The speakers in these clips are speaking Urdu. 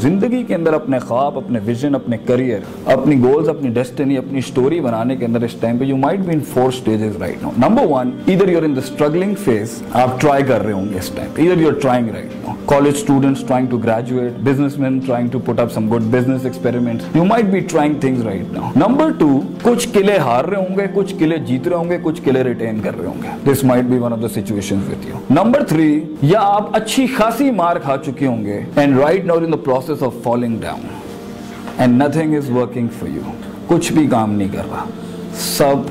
زندگی کے اندر اپنے خواب اپنے ویژن اپنے کریئر اپنی گولز اپنی ڈیسٹینی اپنی سٹوری بنانے کے اندر اس ٹائم پہ you might be in four stages right now number 1 ادھر you are in the struggling phase اپ ٹرائی کر رہے ہوں گے اس ٹائم ادھر you are trying right now college students trying to graduate business man trying to put up some good business experiments you might be trying things right now number 2 کچھ قلعے ہار رہے ہوں گے کچھ قلعے جیت رہے ہوں گے کچھ قلعے ریٹین کر رہے ہوں گے this might be one of the situations with you number 3 یا آپ اچھی خاصی مار کھا چکے ہوں گے and right now in the process process of falling down and nothing is working for you کچھ بھی کام نہیں کر رہا سب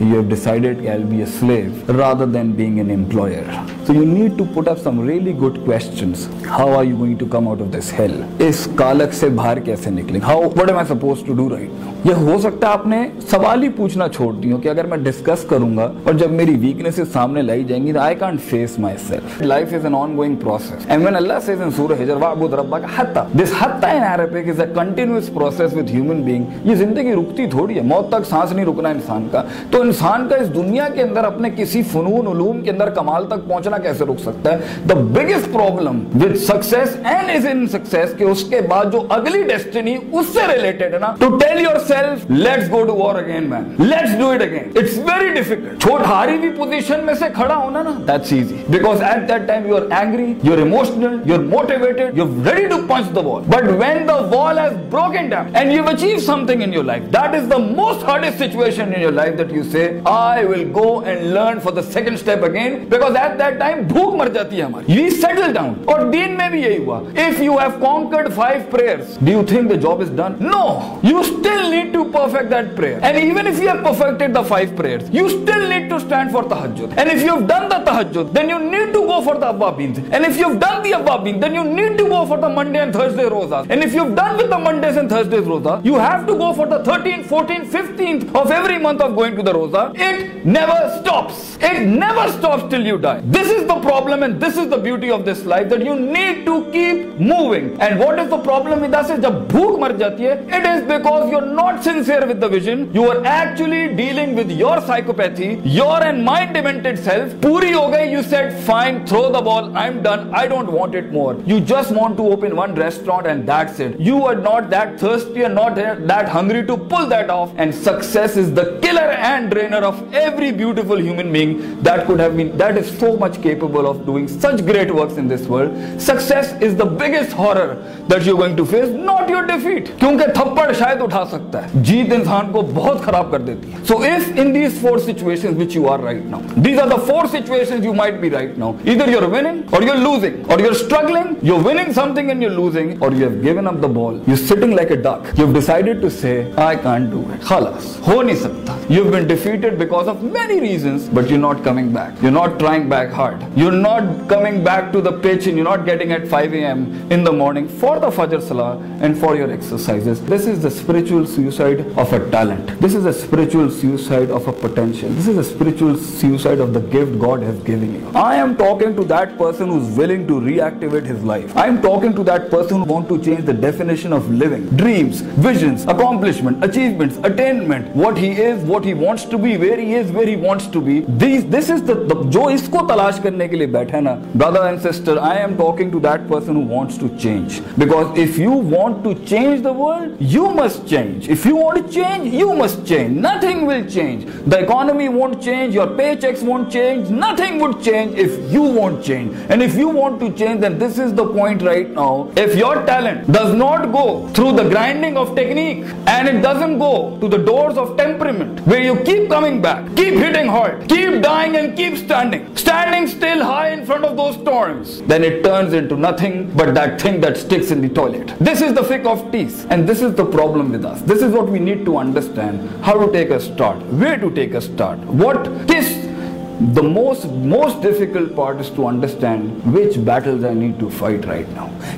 you have decided I'll be a slave rather than being an employer. So you need to put up some really good questions. How are you going to come out of this hell? Is Kalak se bhar kaise nikling? How? What am I supposed to do right now? یہ ہو سکتا ہے آپ نے سوال ہی پوچھنا چھوڑ دی ہو کہ اگر میں ڈسکس کروں گا اور جب میری ویکنسز سامنے لائی جائیں گی تو I can't face myself Life is an ongoing process And when Allah says in Surah Hijar وَعْبُدْ رَبَّا کا حَتَّى This حَتَّى in Arabic is a continuous process with human being یہ زندگی رکتی تھوڑی ہے موت تک سانس نہیں رکنا انسان کا تو انسان کا اس دنیا کے اندر اپنے کسی فنون علوم کے اندر کمال تک پہنچنا کیسے رک سکتا ہے کہ اس اس کے بعد جو اگلی سے سے ہے نا نا چھوٹ ہاری بھی میں کھڑا ہونا موسٹ ہارڈ سچویشن سے I will go and learn for the second step again because at that time بھوک مر جاتی ہے ہماری وی سیٹل ڈاؤن اور دین میں بھی یہی ہوا if you have conquered five prayers do you think the job is done no you still need to perfect that prayer and even if you have perfected the five prayers you still need to stand for تہجد and if you have done the تہجد then you need to go for the ابا بینز and if you have done the ابا بینز then you need to go for the Monday and Thursday روزہ and if you have done with the Monday and Thursday روزہ you have to go for the 13 14 15 of every month of going to the روزہ not hungry to pull the and sex is داڈ brainer of every beautiful human being that could have been that is so much capable of doing such great works in this world success is the biggest horror that you're going to face not your defeat kyunki thappad shayad utha sakta hai jeet insaan ko bahut kharab kar deti hai so if in these four situations which you are right now these are the four situations you might be right now either you're winning or you're losing or you're struggling you're winning something and you're losing or you have given up the ball you're sitting like a duck you've decided to say i can't do it khalas ho nahi sakta you've been defeated defeated because of many reasons, but you're not coming back. You're not trying back hard. You're not coming back to the pitch and you're not getting at 5 a.m. in the morning for the Fajr Salah and for your exercises. This is the spiritual suicide of a talent. This is a spiritual suicide of a potential. This is a spiritual suicide of the gift God has given you. I am talking to that person who's willing to reactivate his life. I am talking to that person who wants to change the definition of living. Dreams, visions, accomplishment, achievements, attainment, what he is, what he wants to be where he is where he wants to be this this is the جو اس کو تلاش کرنے کے لیے بیٹھا ہے نا brother and sister I am talking to that person who wants to change because if you want to change the world you must change if you want to change you must change nothing will change the economy want change your pay checks want change nothing would change if you want change and if you want to change then this is the point right now if your talent does not go through the grinding of technique and it doesn't go to the doors of temperament where you keep coming back keep hitting but thanks what we need to understand way to take heart what this the most most difficult part understand which battle